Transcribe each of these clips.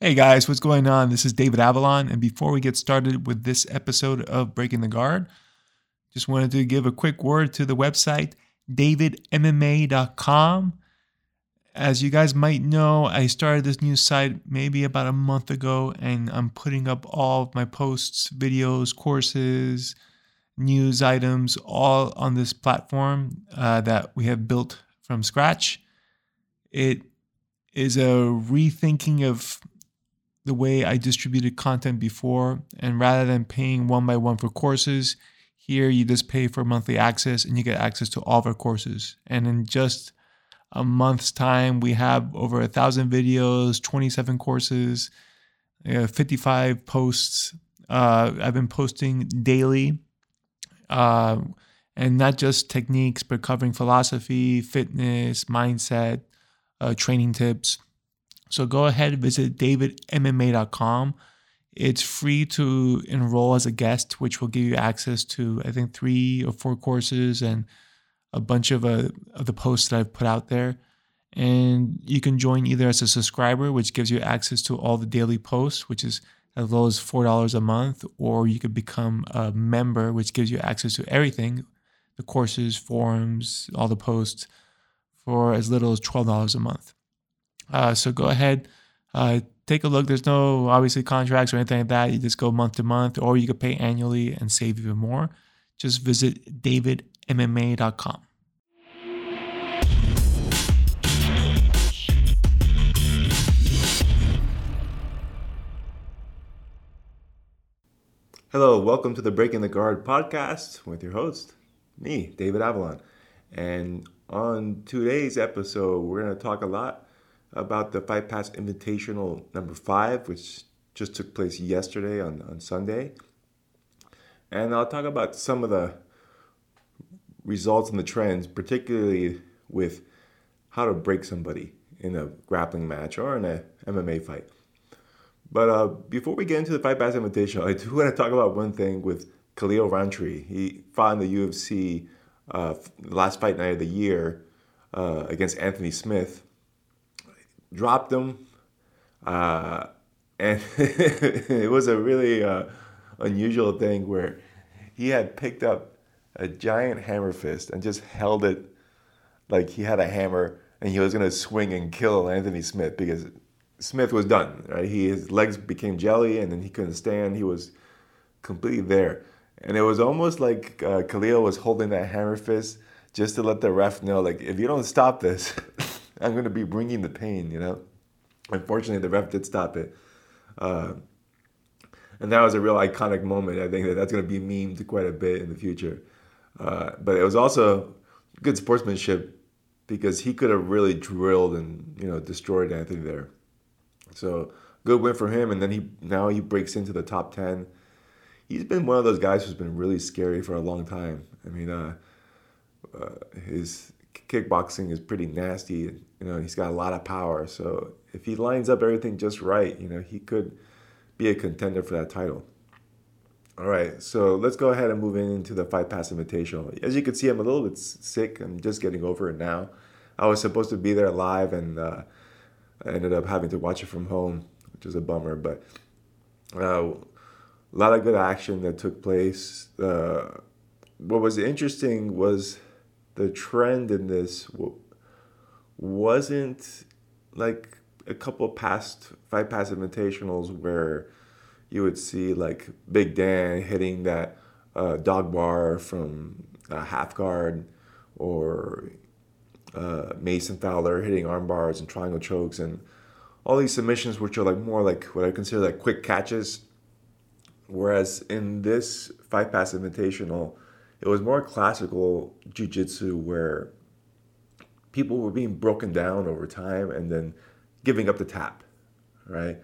Hey guys, what's going on? This is David Avellan, and before we get started with this episode of Breaking the Guard, just wanted to give a quick word to the website davidmma.com. As you guys might know, I started this new site maybe about a month ago, and I'm putting up all of my posts, videos, courses, news items, all on this platform uh, that we have built from scratch. It is a rethinking of the way I distributed content before. And rather than paying one by one for courses, here you just pay for monthly access and you get access to all of our courses. And in just a month's time, we have over a thousand videos, 27 courses, uh, 55 posts. Uh, I've been posting daily. Uh, and not just techniques, but covering philosophy, fitness, mindset, uh, training tips. So go ahead and visit davidmma.com. It's free to enroll as a guest, which will give you access to, I think, three or four courses and a bunch of, uh, of the posts that I've put out there. And you can join either as a subscriber, which gives you access to all the daily posts, which is as low as $4 a month, or you could become a member, which gives you access to everything the courses, forums, all the posts for as little as $12 a month. Uh, so go ahead, uh, take a look. There's no obviously contracts or anything like that. You just go month to month, or you could pay annually and save even more. Just visit davidmma.com. Hello, welcome to the Breaking the Guard podcast with your host, me, David Avellan. And on today's episode, we're going to talk a lot about the Fight Pass Invitational number five, which just took place yesterday on, on Sunday. And I'll talk about some of the results and the trends, particularly with how to break somebody in a grappling match or in a MMA fight. But uh, before we get into the Fight Pass Invitational, I do want to talk about one thing with Khalil Rountree. He fought in the UFC uh, last fight night of the year uh, against Anthony Smith dropped him. Uh, and it was a really uh, unusual thing where he had picked up a giant hammer fist and just held it like he had a hammer and he was going to swing and kill Anthony Smith because Smith was done. Right? He, his legs became jelly and then he couldn't stand. He was completely there. And it was almost like uh, Khalil was holding that hammer fist just to let the ref know, like, if you don't stop this, I'm going to be bringing the pain, you know. Unfortunately, the ref did stop it. Uh, and that was a real iconic moment. I think that that's going to be memed quite a bit in the future. Uh, but it was also good sportsmanship because he could have really drilled and you know destroyed Anthony there. So good win for him. And then he now he breaks into the top ten. He's been one of those guys who's been really scary for a long time. I mean, uh, uh, his kickboxing is pretty nasty. You know, he's got a lot of power. So if he lines up everything just right, you know, he could be a contender for that title. All right, so let's go ahead and move into the Fight Pass Invitational. As you can see, I'm a little bit sick. I'm just getting over it now. I was supposed to be there live, and uh, I ended up having to watch it from home, which is a bummer. But uh, a lot of good action that took place. Uh, what was interesting was the trend in this wasn't like a couple past Fight Pass invitationals where you would see like Big Dan hitting that uh, dog bar from a half guard or uh, Mason Fowler hitting arm bars and triangle chokes and all these submissions which are like more like what I consider like quick catches. Whereas in this Fight Pass invitational, it was more classical jujitsu where people were being broken down over time and then giving up the tap, right?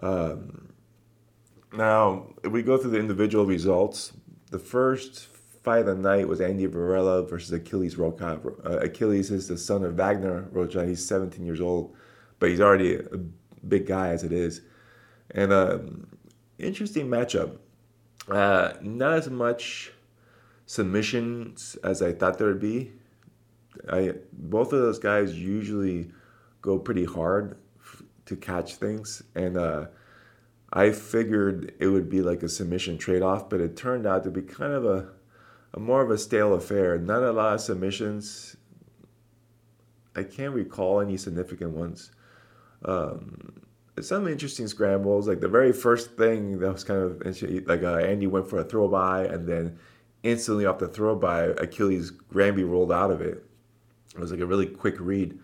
Um, now, if we go through the individual results, the first fight of the night was Andy Varela versus Achilles Rocha. Uh, Achilles is the son of Wagner Rocha. He's 17 years old, but he's already a big guy as it is. And um, interesting matchup. Uh, not as much submissions as I thought there would be. I both of those guys usually go pretty hard to catch things, and uh, I figured it would be like a submission trade off, but it turned out to be kind of a, a more of a stale affair. Not a lot of submissions. I can't recall any significant ones. Um, some interesting scrambles. Like the very first thing that was kind of like uh, Andy went for a throw by, and then instantly off the throw by, Achilles Granby rolled out of it. It was like a really quick read,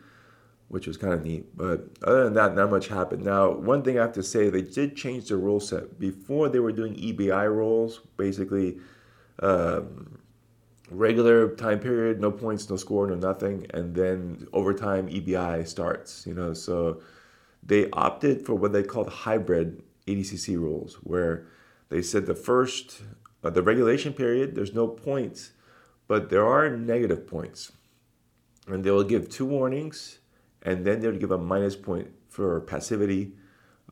which was kind of neat. But other than that, not much happened. Now, one thing I have to say, they did change the rule set. Before they were doing EBI rules, basically. Um, regular time period, no points, no score, no nothing, and then overtime EBI starts. You know, so they opted for what they called hybrid ADCC rules, where they said the first, the regulation period, there's no points, but there are negative points. And they will give two warnings, and then they'll give a minus point for passivity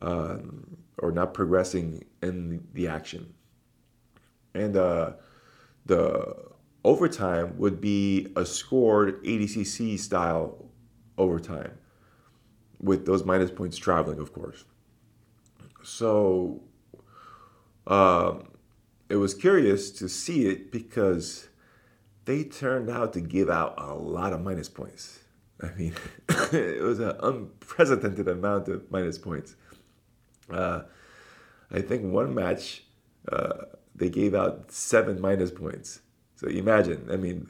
um, or not progressing in the action. And uh, the overtime would be a scored ADCC style overtime with those minus points traveling, of course. So um, it was curious to see it because they turned out to give out a lot of minus points. I mean, it was an unprecedented amount of minus points. Uh, I think one match uh, they gave out seven minus points. So imagine, I mean,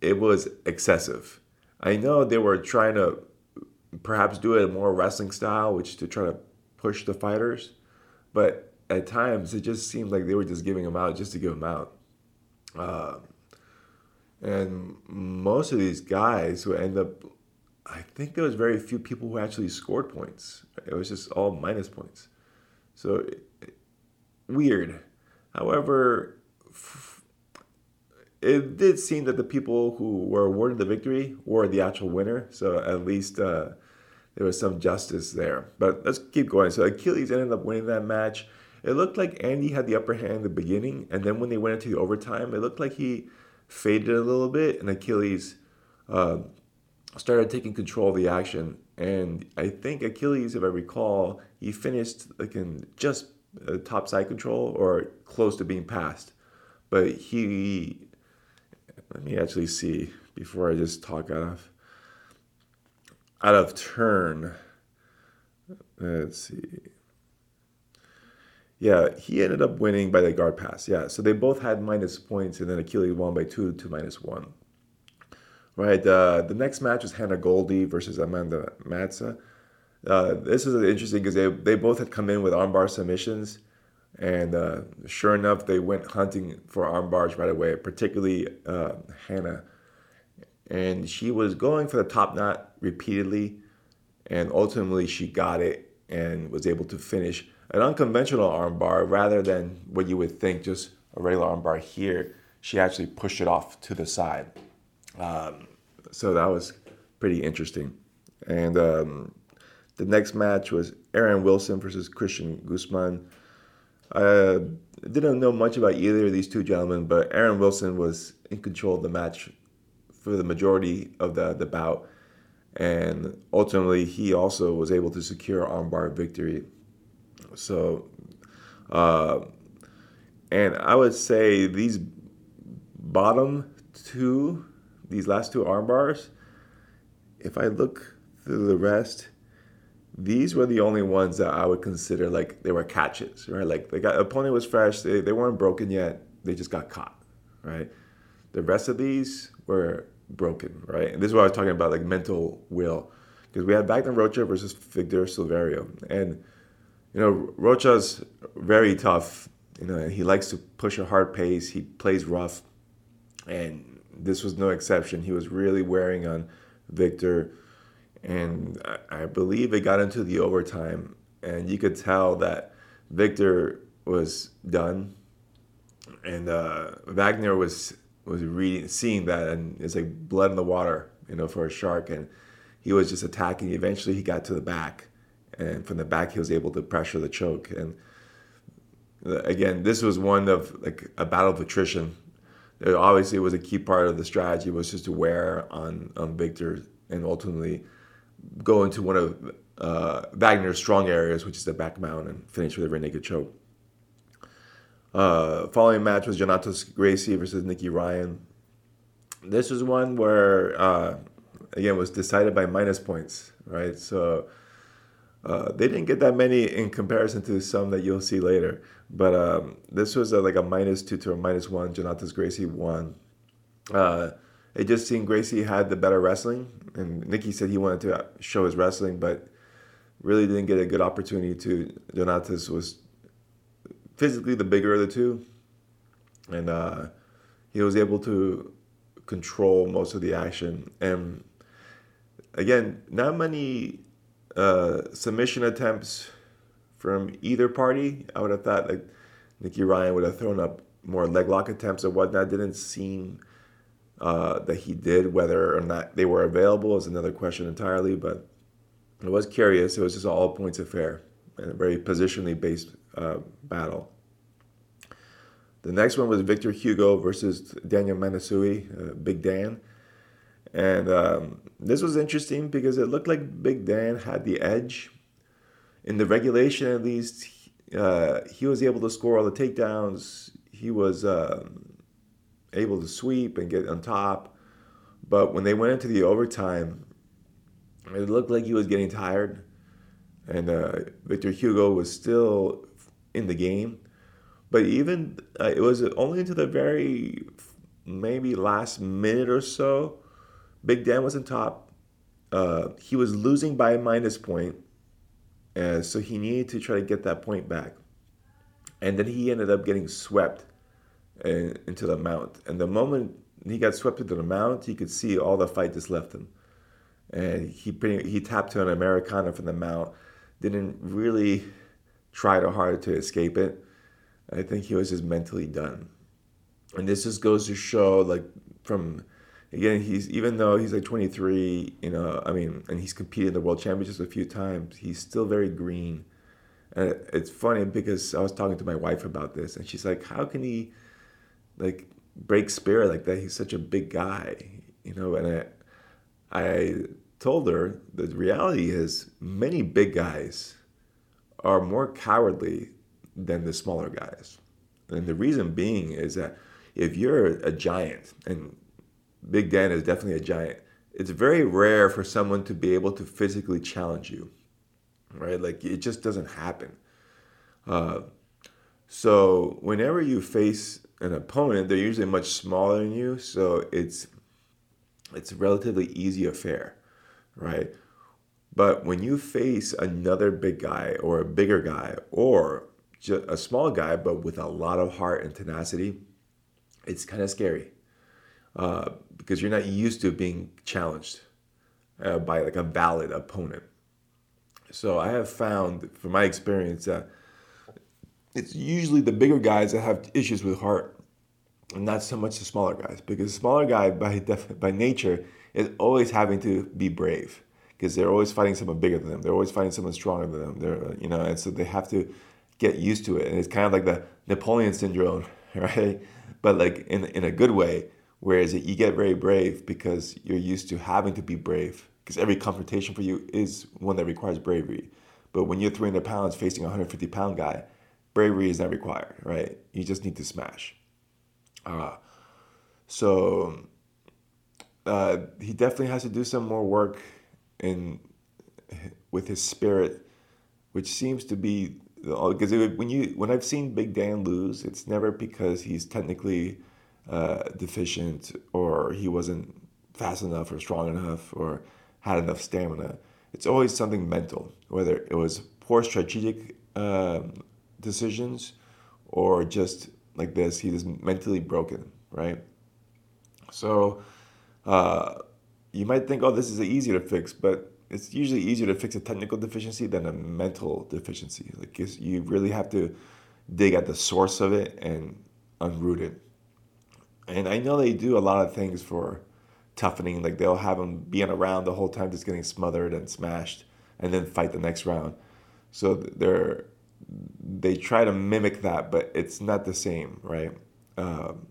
it was excessive. I know they were trying to perhaps do it more wrestling style, which to try to push the fighters. But at times, it just seemed like they were just giving them out just to give them out. Uh, and most of these guys who end up, I think there was very few people who actually scored points. It was just all minus points. So weird. However, it did seem that the people who were awarded the victory were the actual winner. So at least uh, there was some justice there. But let's keep going. So Achilles ended up winning that match. It looked like Andy had the upper hand in the beginning, and then when they went into the overtime, it looked like he faded a little bit, and Achilles uh, started taking control of the action. And I think Achilles, if I recall, he finished like in just uh, top side control or close to being passed. But he let me actually see before I just talk out of out of turn. Let's see. Yeah, he ended up winning by the guard pass. Yeah, so they both had minus points, and then Achilles won by two to minus one. Right. Uh, the next match was Hannah Goldie versus Amanda Matza. Uh, this is interesting because they, they both had come in with armbar submissions. And uh, sure enough, they went hunting for arm bars right away, particularly uh, Hannah. And she was going for the top knot repeatedly. And ultimately, she got it and was able to finish an unconventional armbar rather than what you would think just a regular armbar here. She actually pushed it off to the side. Um, so that was pretty interesting. And um, the next match was Aaron Wilson versus Christian Guzman. I didn't know much about either of these two gentlemen, but Aaron Wilson was in control of the match for the majority of the, the bout. And ultimately, he also was able to secure armbar victory. So, uh, and I would say these bottom two, these last two armbars, if I look through the rest, these were the only ones that I would consider like they were catches, right? Like the opponent was fresh, they, they weren't broken yet, they just got caught, right? The rest of these were broken, right? And this is what I was talking about, like mental will. Because we had Wagner Rocha versus Victor Silverio. And, you know, Rocha's very tough. You know, he likes to push a hard pace, he plays rough. And this was no exception. He was really wearing on Victor and I believe it got into the overtime, and you could tell that Victor was done, and uh, Wagner was was reading, seeing that, and it's like blood in the water, you know, for a shark, and he was just attacking. Eventually, he got to the back, and from the back, he was able to pressure the choke. And uh, again, this was one of like a battle of attrition. It obviously, was a key part of the strategy was just to wear on on Victor, and ultimately go into one of uh, Wagner's strong areas, which is the back mount, and finish with a rear naked choke. Uh, following match was Jonatas Gracie versus Nicky Ryan. This was one where, uh, again, was decided by minus points, right? So uh, they didn't get that many in comparison to some that you'll see later. But um, this was a, like a minus two to a minus one. Jonatas Gracie won. Uh, it just seemed Gracie had the better wrestling, and Nicky said he wanted to show his wrestling, but really didn't get a good opportunity to. Jonatas was physically the bigger of the two, and uh, he was able to control most of the action. And again, not many uh, submission attempts from either party. I would have thought like Nicky Ryan would have thrown up more leg lock attempts or whatnot. Didn't seem uh, that he did. Whether or not they were available is another question entirely. But I was curious. It was just an all points affair and a very positionally based uh, battle. The next one was Victor Hugo versus Daniel Manasoiu, uh, Big Dan. And um, this was interesting because it looked like Big Dan had the edge. In the regulation, at least, uh, he was able to score all the takedowns. He was um, able to sweep and get on top. But when they went into the overtime, it looked like he was getting tired. And uh, Victor Hugo was still in the game. But even uh, it was only into the very maybe last minute or so, Big Dan was on top. Uh, he was losing by a minus point, and so he needed to try to get that point back. And then he ended up getting swept in, uh, into the mount. And the moment he got swept into the mount, he could see all the fight just left him. And he pretty, he tapped to an Americana from the mount. Didn't really too hard to escape it I think he was just mentally done. And this just goes to show, like, from again, he's even though he's like 23, you know, I mean, and he's competed in the world championships a few times, he's still very green. And it's funny because I was talking to my wife about this, and she's like, "How can he, like, break spirit like that? He's such a big guy, you know." And I, I told her the reality is many big guys are more cowardly than the smaller guys. And the reason being is that if you're a giant, and Big Dan is definitely a giant, it's very rare for someone to be able to physically challenge you, right? Like it just doesn't happen. Uh, so whenever you face an opponent, they're usually much smaller than you, so it's it's a relatively easy affair, right? But when you face another big guy or a bigger guy or a small guy, but with a lot of heart and tenacity, it's kind of scary uh, because you're not used to being challenged uh, by like a valid opponent. So I have found, from my experience, that it's usually the bigger guys that have issues with heart, and not so much the smaller guys. Because the smaller guy, by def- by nature, is always having to be brave because they're always fighting someone bigger than them. They're always fighting someone stronger than them. They're you know, and so they have to get used to it. And it's kind of like the Napoleon syndrome, right? But like in, in a good way, whereas you get very brave because you're used to having to be brave because every confrontation for you is one that requires bravery. But when you're 300 pounds facing a 150 pound guy, bravery is not required, right? You just need to smash. Uh, so uh, he definitely has to do some more work in with his spirit, which seems to be because when you when I've seen Big Dan lose, it's never because he's technically uh, deficient or he wasn't fast enough or strong enough or had enough stamina. It's always something mental, whether it was poor strategic uh, decisions or just like this, he is mentally broken, right? So uh, you might think, oh, this is easy to fix, but it's usually easier to fix a technical deficiency than a mental deficiency. Like you really have to dig at the source of it and unroot it. And I know they do a lot of things for toughening. Like they'll have them being around the whole time, just getting smothered and smashed, and then fight the next round. So they're they try to mimic that, but it's not the same, right? Um,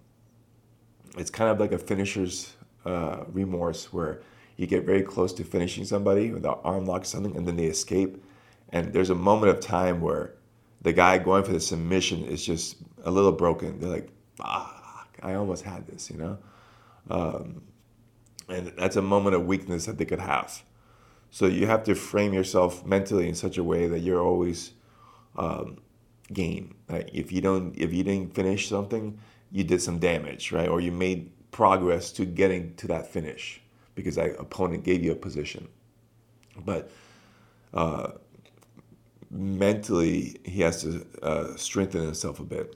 it's kind of like a finisher's uh, remorse where you get very close to finishing somebody with an arm lock something, and then they escape. And there's a moment of time where the guy going for the submission is just a little broken. They're like, fuck, I almost had this, you know? Um, and that's a moment of weakness that they could have. So you have to frame yourself mentally in such a way that you're always um, game. Right? If you don't, if you didn't finish something, you did some damage, right? Or you made progress to getting to that finish because that opponent gave you a position. But uh, mentally, he has to uh, strengthen himself a bit.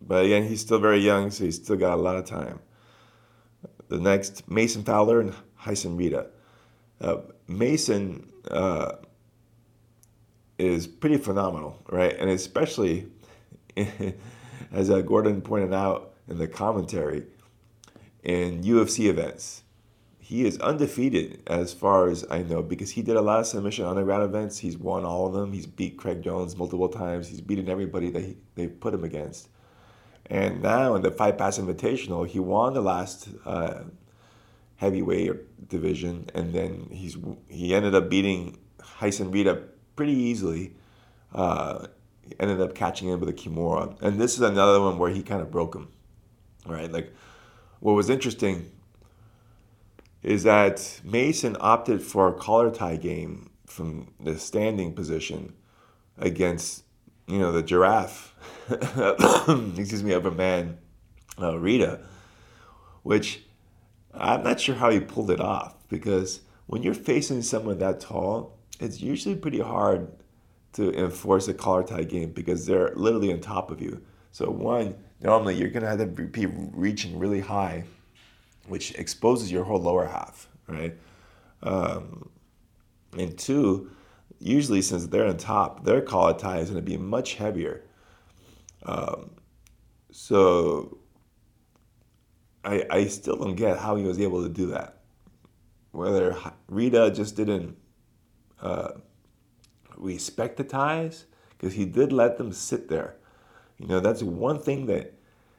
But again, he's still very young, so he's still got a lot of time. The next, Mason Fowler and Rysen Rita. Uh, Mason uh, is pretty phenomenal, right? And especially, as uh, Gordon pointed out in the commentary, in UFC events. He is undefeated as far as I know because he did a lot of submission on the underground events. He's won all of them. He's beat Craig Jones multiple times. He's beaten everybody that he, they put him against. And now in the Fight Pass Invitational, he won the last uh, heavyweight division, and then he's he ended up beating Rysen Rita pretty easily. Uh, ended up catching him with a Kimura, and this is another one where he kind of broke him, right? Like what was interesting is that Mason opted for a collar tie game from the standing position against, you know, the giraffe, excuse me, of a man, uh, Rita, which I'm not sure how he pulled it off because when you're facing someone that tall, it's usually pretty hard to enforce a collar tie game because they're literally on top of you. So one, normally you're gonna have to be reaching really high, which exposes your whole lower half, right? Um, and two, usually since they're on top, their collar tie is gonna be much heavier. Um, so I, I still don't get how he was able to do that. Whether Rita just didn't uh, respect the ties, because he did let them sit there you know, that's one thing that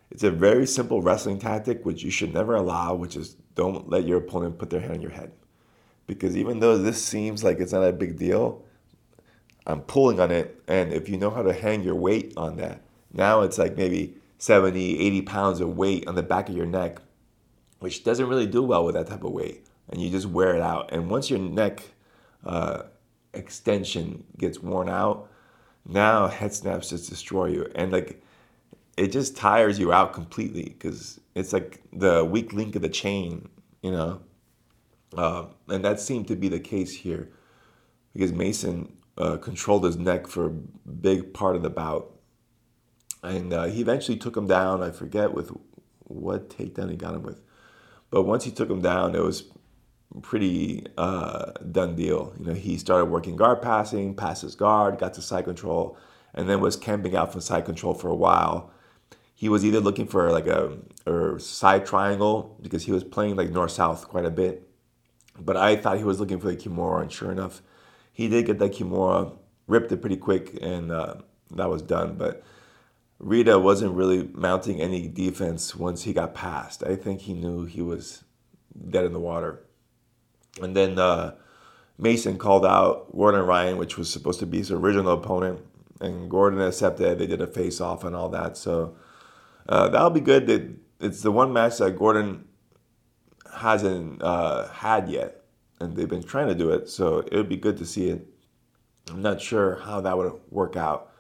it's a very simple wrestling tactic which you should never allow, which is don't let your opponent put their hand on your head. Because even though this seems like it's not a big deal, I'm pulling on it. And if you know how to hang your weight on that, now it's like maybe 70, 80 pounds of weight on the back of your neck, which doesn't really do well with that type of weight. And you just wear it out. And once your neck uh, extension gets worn out, now head snaps just destroy you. And like it just tires you out completely because it's like the weak link of the chain you know? Uh, and that seemed to be the case here because mason uh, controlled his neck for a big part of the bout. And uh, he eventually took him down. I forget with what takedown he got him with. But once he took him down it was pretty uh, done deal. You know, he started working guard passing, passes guard, got to side control, and then was camping out from side control for a while. He was either looking for like a, a side triangle because he was playing like north south quite a bit, but I thought he was looking for the Kimura, and sure enough, he did get that Kimura, ripped it pretty quick, and uh, that was done. But Rita wasn't really mounting any defense once he got past. I think he knew he was dead in the water. And then uh, Mason called out Gordon Ryan, which was supposed to be his original opponent, and Gordon accepted. They did a face off and all that. So uh, that'll be good. It, it's the one match that Gordon hasn't uh, had yet, and they've been trying to do it. So it would be good to see it. I'm not sure how that would work out.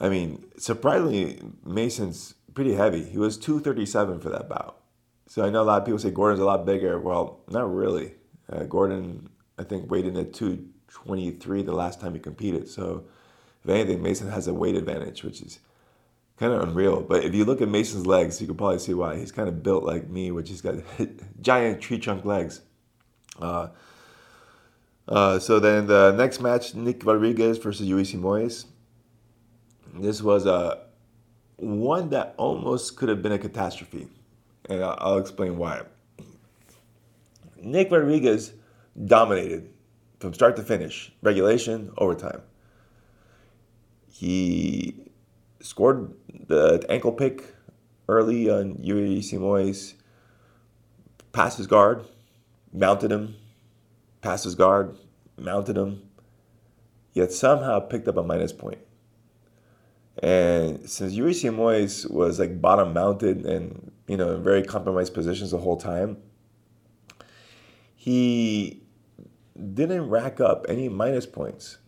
I mean, surprisingly, Mason's pretty heavy. He was 237 for that bout. So I know a lot of people say Gordon's a lot bigger. Well, not really. Uh, Gordon, I think, weighed in at 223 the last time he competed. So, if anything, Mason has a weight advantage, which is kind of unreal. But if you look at Mason's legs, you can probably see why. He's kind of built like me, which he's got giant tree trunk legs. Uh, uh, so then the next match, Nick Rodriguez versus Yuri Simoes. This was a uh, one that almost could have been a catastrophe, and I'll explain why. Nick Rodriguez dominated from start to finish, regulation, overtime. He scored the ankle pick early on Yuri Simoes, passed his guard, mounted him, passed his guard, mounted him, yet somehow picked up a minus point. And since Yuri Simoes was like bottom mounted and you know in very compromised positions the whole time, he didn't rack up any minus points.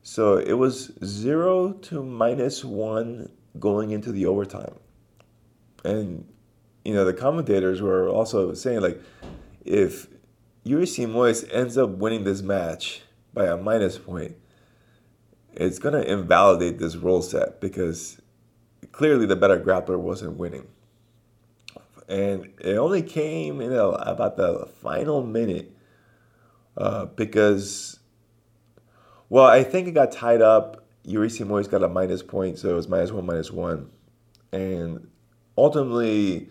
So it was zero to minus one going into the overtime. And you know the commentators were also saying like if Yuri Simoes ends up winning this match by a minus point, it's going to invalidate this rule set because clearly the better grappler wasn't winning. And it only came in a, about the final minute uh, because, well, I think it got tied up. Yuri Simoes got a minus point, so it was minus one, minus one. And ultimately,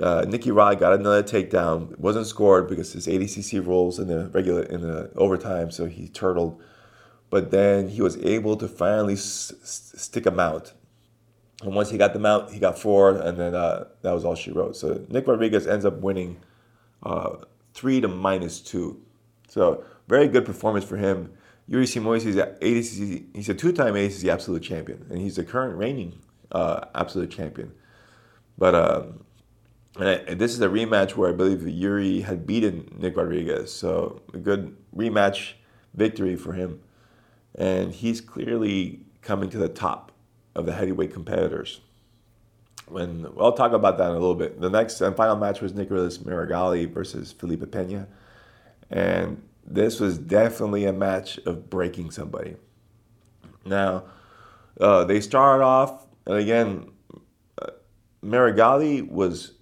uh, Nicky Rod got another takedown. It wasn't scored because his ADCC rules in the regular in the overtime, so he turtled. But then he was able to finally s- stick him out. And once he got them out, he got four, and then uh, that was all she wrote. So Nick Rodriguez ends up winning uh, three to minus two. So very good performance for him. Yuri Simoes, he's, he's a two-time ADCC absolute champion, and he's the current reigning uh, absolute champion. But um, and this is a rematch where I believe Yuri had beaten Nick Rodriguez, so a good rematch victory for him. And he's clearly coming to the top of the heavyweight competitors. Well, I'll talk about that in a little bit. The next and final match was Nicholas Meregali versus Felipe Pena, and this was definitely a match of breaking somebody. Now, uh, they started off, and again, uh, Meregali was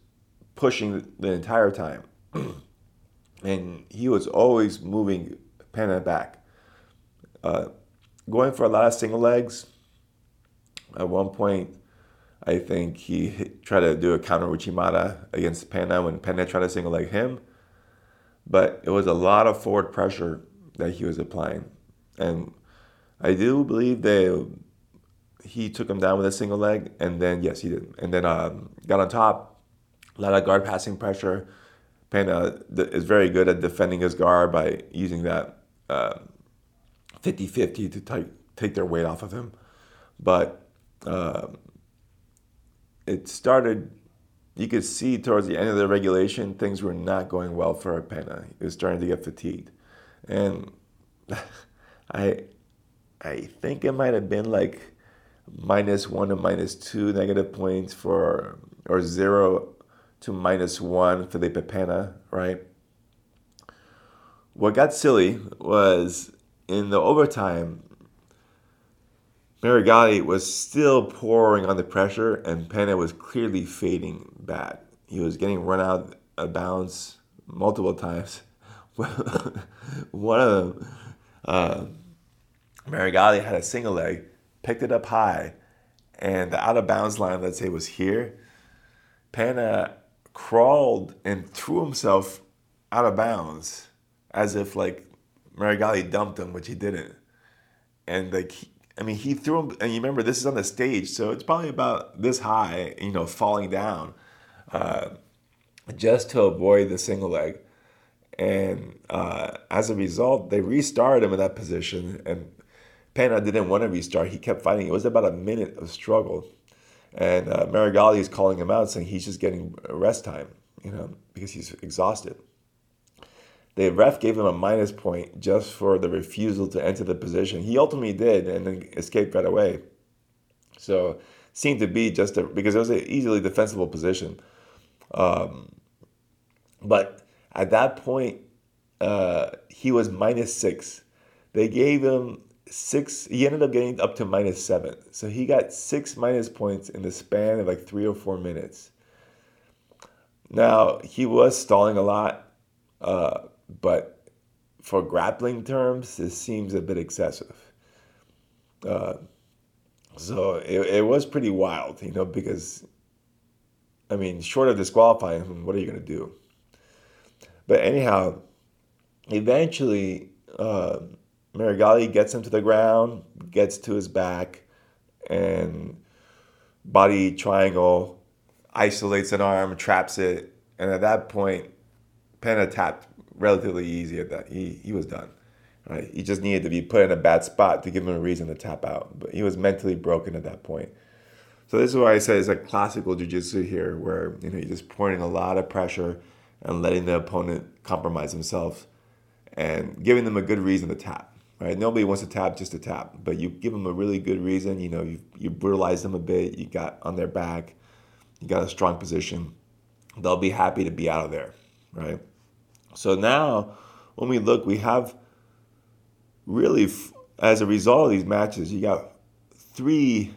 pushing the entire time. and he was always moving Pena back. Uh, going for a lot of single legs. At one point, I think he hit, tried to do a counter Uchimata against Pena when Pena tried to single leg him. But it was a lot of forward pressure that he was applying. And I do believe that he took him down with a single leg, and then, yes, he did. And then um, got on top, a lot of guard passing pressure. Pena is very good at defending his guard by using that 50 uh, 50 to take, take their weight off of him. But uh, it started, you could see towards the end of the regulation, things were not going well for Pena. He was starting to get fatigued. And I, I think it might have been like minus one to minus two negative points for, or zero to minus one Felipe Pena, right? What got silly was in the overtime, Meregali was still pouring on the pressure, and Pena was clearly fading bad. He was getting run out of bounds multiple times. One of them, uh, Meregali had a single leg, picked it up high, and the out of bounds line, let's say, was here. Pena crawled and threw himself out of bounds as if like Meregali dumped him, which he didn't. And like, I mean, he threw him, and you remember this is on the stage, so it's probably about this high, you know, falling down, uh, just to avoid the single leg. And uh, as a result, they restarted him in that position, and Pena didn't want to restart. He kept fighting. It was about a minute of struggle and uh, Meregali is calling him out, saying he's just getting rest time, you know, because he's exhausted. The ref gave him a minus point just for the refusal to enter the position. He ultimately did, and then escaped right away. So seemed to be just a, because it was an easily defensible position. Um, but at that point, uh, he was minus six. They gave him six he ended up getting up to minus seven so he got six minus points in the span of like three or four minutes now he was stalling a lot uh, but for grappling terms this seems a bit excessive. Uh, so it, it was pretty wild you know because i mean short of disqualifying him what are you going to do? But anyhow eventually uh, Meregali gets him to the ground, gets to his back, and body triangle isolates an arm, traps it, and at that point, Pena tapped relatively easy at that. He he was done. Right? He just needed to be put in a bad spot to give him a reason to tap out. But he was mentally broken at that point. So this is why I say it's like classical jujitsu here, where you know you're just pouring a lot of pressure and letting the opponent compromise himself and giving them a good reason to tap. Right? Nobody wants to tap just to tap, but you give them a really good reason. You know, you you brutalize them a bit. You got on their back. You got a strong position. They'll be happy to be out of there, right? So now, when we look, we have really, as a result of these matches, you got three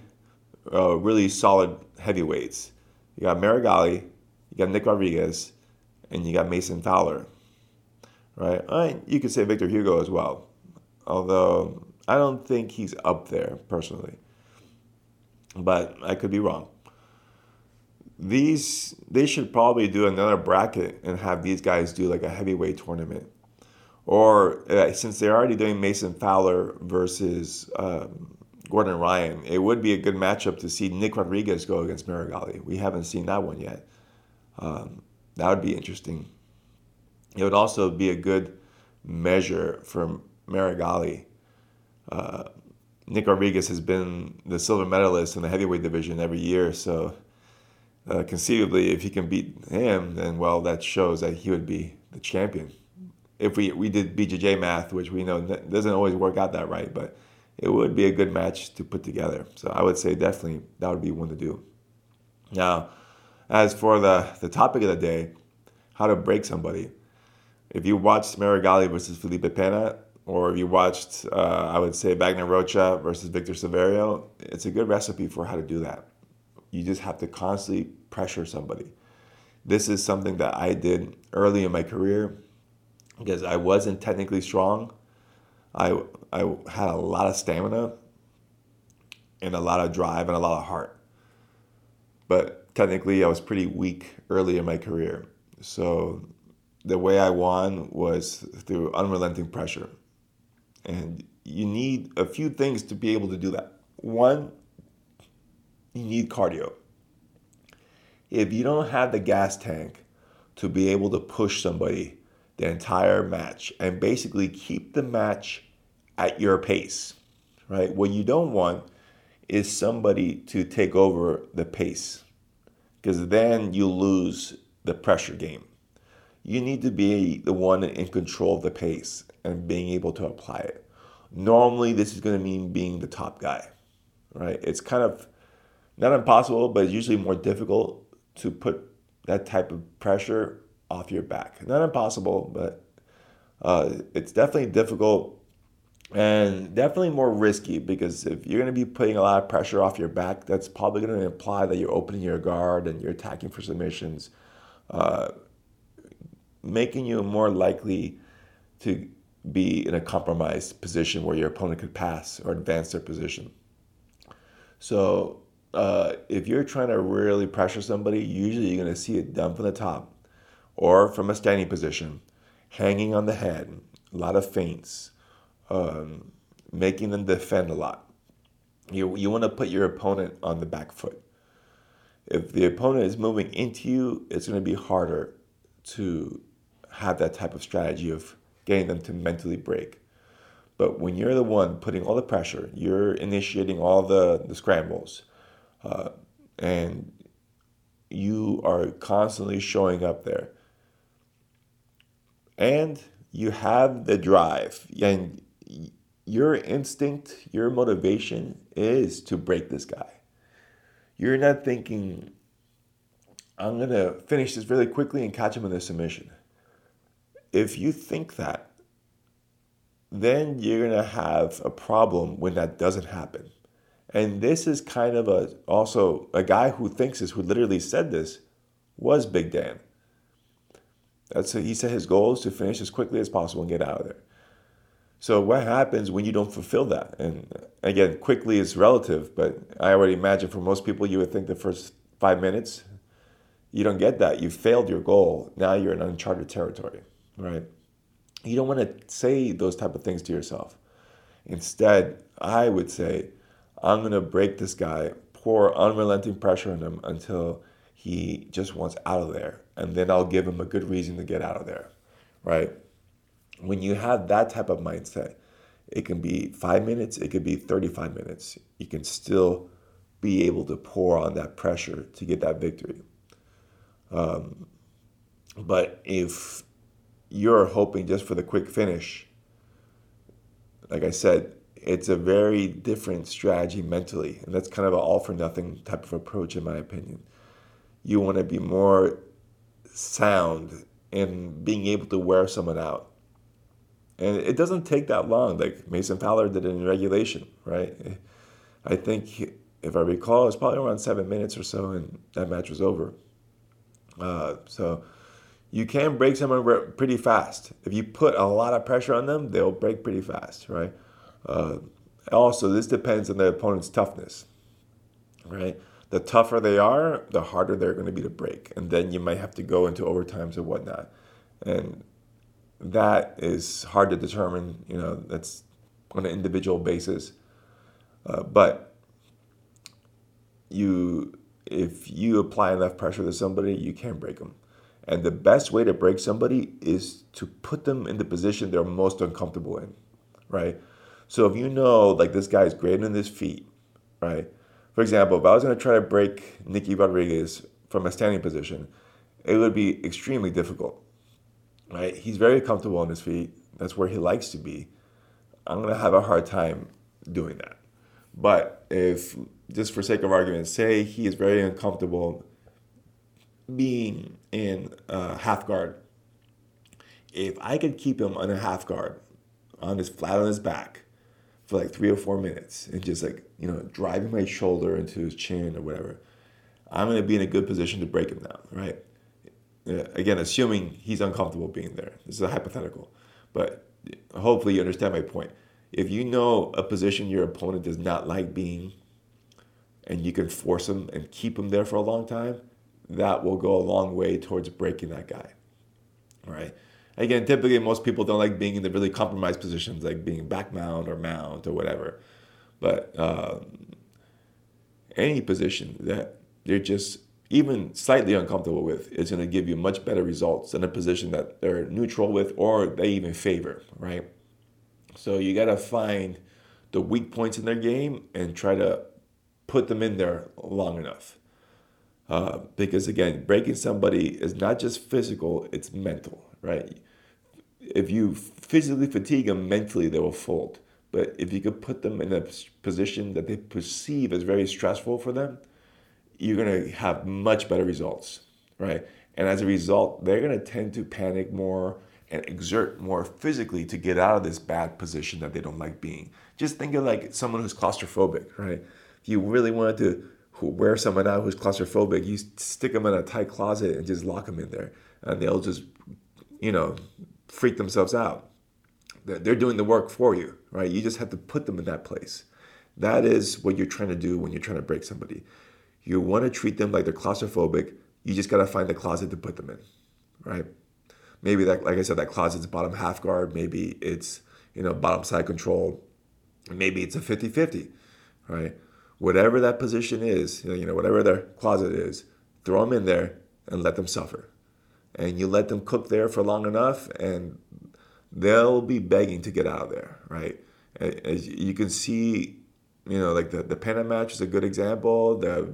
uh, really solid heavyweights. You got Meregali, you got Nick Rodriguez, and you got Mason Fowler. Right? I, you could say Victor Hugo as well, although I don't think he's up there personally. But I could be wrong. These they should probably do another bracket and have these guys do like a heavyweight tournament or uh, since they're already doing Mason Fowler versus um, Gordon Ryan, it would be a good matchup to see Nick Rodriguez go against Meregali. We haven't seen that one yet. Um, that would be interesting. It would also be a good measure for Meregali. Uh, Nick Rodriguez has been the silver medalist in the heavyweight division every year, so uh, conceivably, if he can beat him, then well, that shows that he would be the champion if we, we did BJJ math, which we know doesn't always work out that right, but it would be a good match to put together. So I would say definitely that would be one to do. Now, as for the, the topic of the day, how to break somebody. If you watched Meregali versus Felipe Pena, or if you watched, uh, I would say, Wagner Rocha versus Victor Silverio, it's a good recipe for how to do that. You just have to constantly pressure somebody. This is something that I did early in my career because I wasn't technically strong. I I had a lot of stamina and a lot of drive and a lot of heart. But technically I was pretty weak early in my career. So the way I won was through unrelenting pressure. And you need a few things to be able to do that. One, you need cardio. If you don't have the gas tank to be able to push somebody the entire match and basically keep the match at your pace, right? What you don't want is somebody to take over the pace because then you lose the pressure game. You need to be the one in control of the pace and being able to apply it. Normally, this is going to mean being the top guy, right? It's kind of not impossible, but it's usually more difficult to put that type of pressure off your back. Not impossible, but uh, it's definitely difficult and definitely more risky because if you're going to be putting a lot of pressure off your back, that's probably going to imply that you're opening your guard and you're attacking for submissions, uh, making you more likely to be in a compromised position where your opponent could pass or advance their position. So, uh, if you're trying to really pressure somebody, usually you're going to see it done from the top or from a standing position, hanging on the head, a lot of feints, um, making them defend a lot. You, you want to put your opponent on the back foot. If the opponent is moving into you, it's going to be harder to have that type of strategy of getting them to mentally break. But when you're the one putting all the pressure, you're initiating all the, the scrambles, uh, and you are constantly showing up there and you have the drive and your instinct, your motivation is to break this guy. You're not thinking, I'm going to finish this really quickly and catch him in a submission. If you think that, then you're going to have a problem when that doesn't happen. And this is kind of a also a guy who thinks this, who literally said this, was Big Dan. That's a, he said his goal is to finish as quickly as possible and get out of there. So what happens when you don't fulfill that? And again, quickly is relative, but I already imagine for most people, you would think the first five minutes, you don't get that. You failed your goal. Now you're in uncharted territory, right? You don't want to say those type of things to yourself. Instead, I would say, I'm going to break this guy, pour unrelenting pressure on him until he just wants out of there. And then I'll give him a good reason to get out of there, right? When you have that type of mindset, it can be five minutes, it could be 35 minutes. You can still be able to pour on that pressure to get that victory. Um, but if you're hoping just for the quick finish, like I said, it's a very different strategy mentally. And that's kind of an all for nothing type of approach, in my opinion. You want to be more sound in being able to wear someone out. And it doesn't take that long. Like Mason Fowler did it in regulation, right? I think, if I recall, it was probably around seven minutes or so, and that match was over. Uh, so you can break someone pretty fast. If you put a lot of pressure on them, they'll break pretty fast, right? Uh, also, this depends on the opponent's toughness, right? The tougher they are, the harder they're going to be to break, and then you might have to go into overtimes and whatnot, and that is hard to determine. You know, that's on an individual basis, uh, but you if you apply enough pressure to somebody, you can break them. And the best way to break somebody is to put them in the position they're most uncomfortable in, right? So if you know like this guy is great in his feet, right? For example, if I was going to try to break Nicky Rodriguez from a standing position, it would be extremely difficult, right? He's very comfortable on his feet. That's where he likes to be. I'm going to have a hard time doing that. But if, just for sake of argument, say he is very uncomfortable being in a half guard, if I could keep him on a half guard, on his flat on his back, for like three or four minutes and just like, you know, driving my shoulder into his chin or whatever, I'm going to be in a good position to break him down, right? Uh, again, assuming he's uncomfortable being there. This is a hypothetical. But hopefully you understand my point. If you know a position your opponent does not like being and you can force him and keep him there for a long time, that will go a long way towards breaking that guy. Right. Again, typically most people don't like being in the really compromised positions, like being back mount or mount or whatever. But um, any position that they're just even slightly uncomfortable with is going to give you much better results than a position that they're neutral with or they even favor, right? So you got to find the weak points in their game and try to put them in there long enough. Uh, because again, breaking somebody is not just physical, it's mental, right? If you physically fatigue them, mentally they will fold. But if you could put them in a position that they perceive as very stressful for them, you're going to have much better results, right? And as a result, they're going to tend to panic more and exert more physically to get out of this bad position that they don't like being. Just think of like someone who's claustrophobic, right? If you really wanted to wear someone out who's claustrophobic, you stick them in a tight closet and just lock them in there, and they'll just, you know, freak themselves out. They're doing the work for you, right? You just have to put them in that place. That is what you're trying to do when you're trying to break somebody. You want to treat them like they're claustrophobic. You just got to find the closet to put them in, right? Maybe that, like I said, that closet's bottom half guard. Maybe it's, you know, bottom side control. Maybe it's a 50 50, right? Whatever that position is, you know, whatever their closet is, throw them in there and let them suffer and you let them cook there for long enough and they'll be begging to get out of there right? As you can see you know like the, the Pena match is a good example. The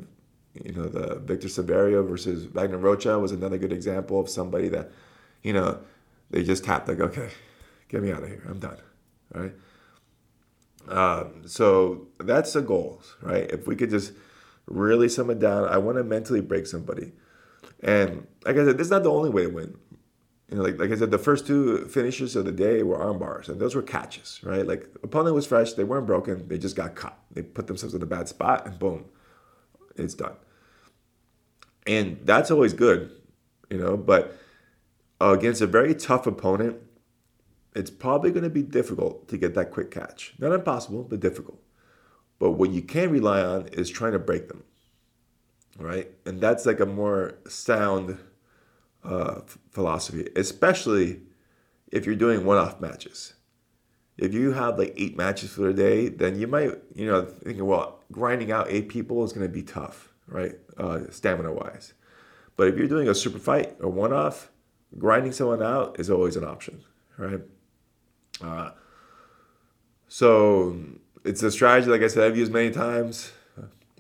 you know the Victor Silverio versus Wagner Rocha was another good example of somebody that you know they just tapped like okay get me out of here. I'm done right? Um, so that's the goals, right? If we could just really sum it down I want to mentally break somebody and like I said, this is not the only way to win. You know, like, like I said, the first two finishes of the day were arm bars, and those were catches, right? Like opponent was fresh, they weren't broken, they just got caught. They put themselves in a bad spot, and boom, it's done. And that's always good, you know. But against a very tough opponent, it's probably going to be difficult to get that quick catch. Not impossible, but difficult. But what you can rely on is trying to break them right? And that's like a more sound uh, philosophy, especially if you're doing one-off matches. If you have like eight matches for the day, then you might, you know, thinking, well, grinding out eight people is going to be tough, right? Uh, stamina wise. But if you're doing a super fight or one off, grinding someone out is always an option, right? Uh, so it's a strategy, like I said, I've used many times.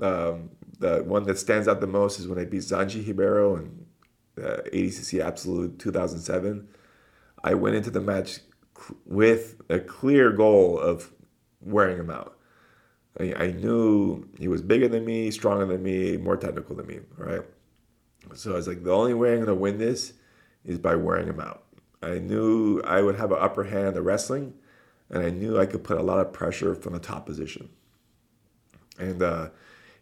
Um, the one that stands out the most is when I beat Xande Ribeiro in the ADCC Absolute 2007. I went into the match with a clear goal of wearing him out. I, I knew he was bigger than me, stronger than me, more technical than me, right? So I was like, the only way I'm going to win this is by wearing him out. I knew I would have an upper hand in the wrestling, and I knew I could put a lot of pressure from the top position. And uh,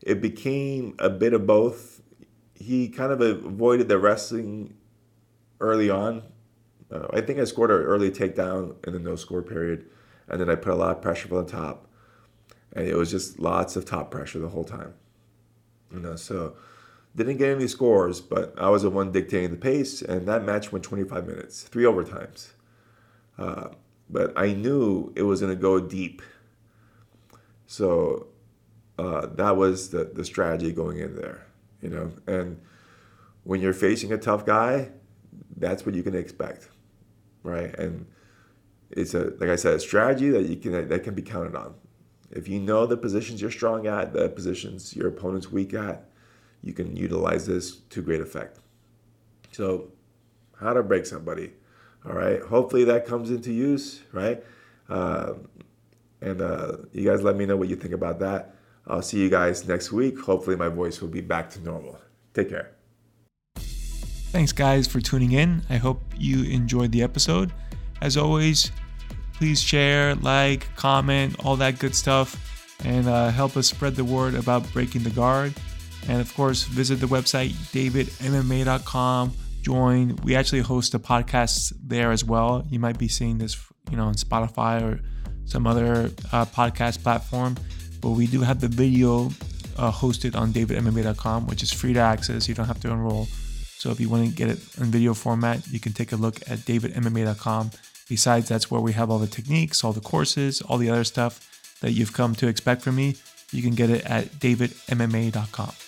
it became a bit of both. He kind of avoided the wrestling early on. Uh, I think I scored an early takedown in the no score period, and then I put a lot of pressure from the top, and it was just lots of top pressure the whole time. You know, so didn't get any scores, but I was the one dictating the pace, and that match went 25 minutes, three overtimes. Uh, but I knew it was going to go deep. So uh, that was the, the strategy going in there, you know. And when you're facing a tough guy, that's what you can expect, right? And it's a like I said, a strategy that you can that can be counted on. If you know the positions you're strong at, the positions your opponent's weak at, you can utilize this to great effect. So, how to break somebody, all right? Hopefully that comes into use, right? Uh, and uh, you guys let me know what you think about that. I'll see you guys next week. Hopefully, my voice will be back to normal. Take care. Thanks, guys, for tuning in. I hope you enjoyed the episode. As always, please share, like, comment, all that good stuff, and uh, help us spread the word about breaking the guard. And of course, visit the website davidmma.com. Join. We actually host a podcast there as well. You might be seeing this, you know, on Spotify or some other uh, podcast platform. But we do have the video uh, hosted on davidmma.com, which is free to access. You don't have to enroll. So if you want to get it in video format, you can take a look at davidmma.com. Besides, that's where we have all the techniques, all the courses, all the other stuff that you've come to expect from me. You can get it at davidmma.com.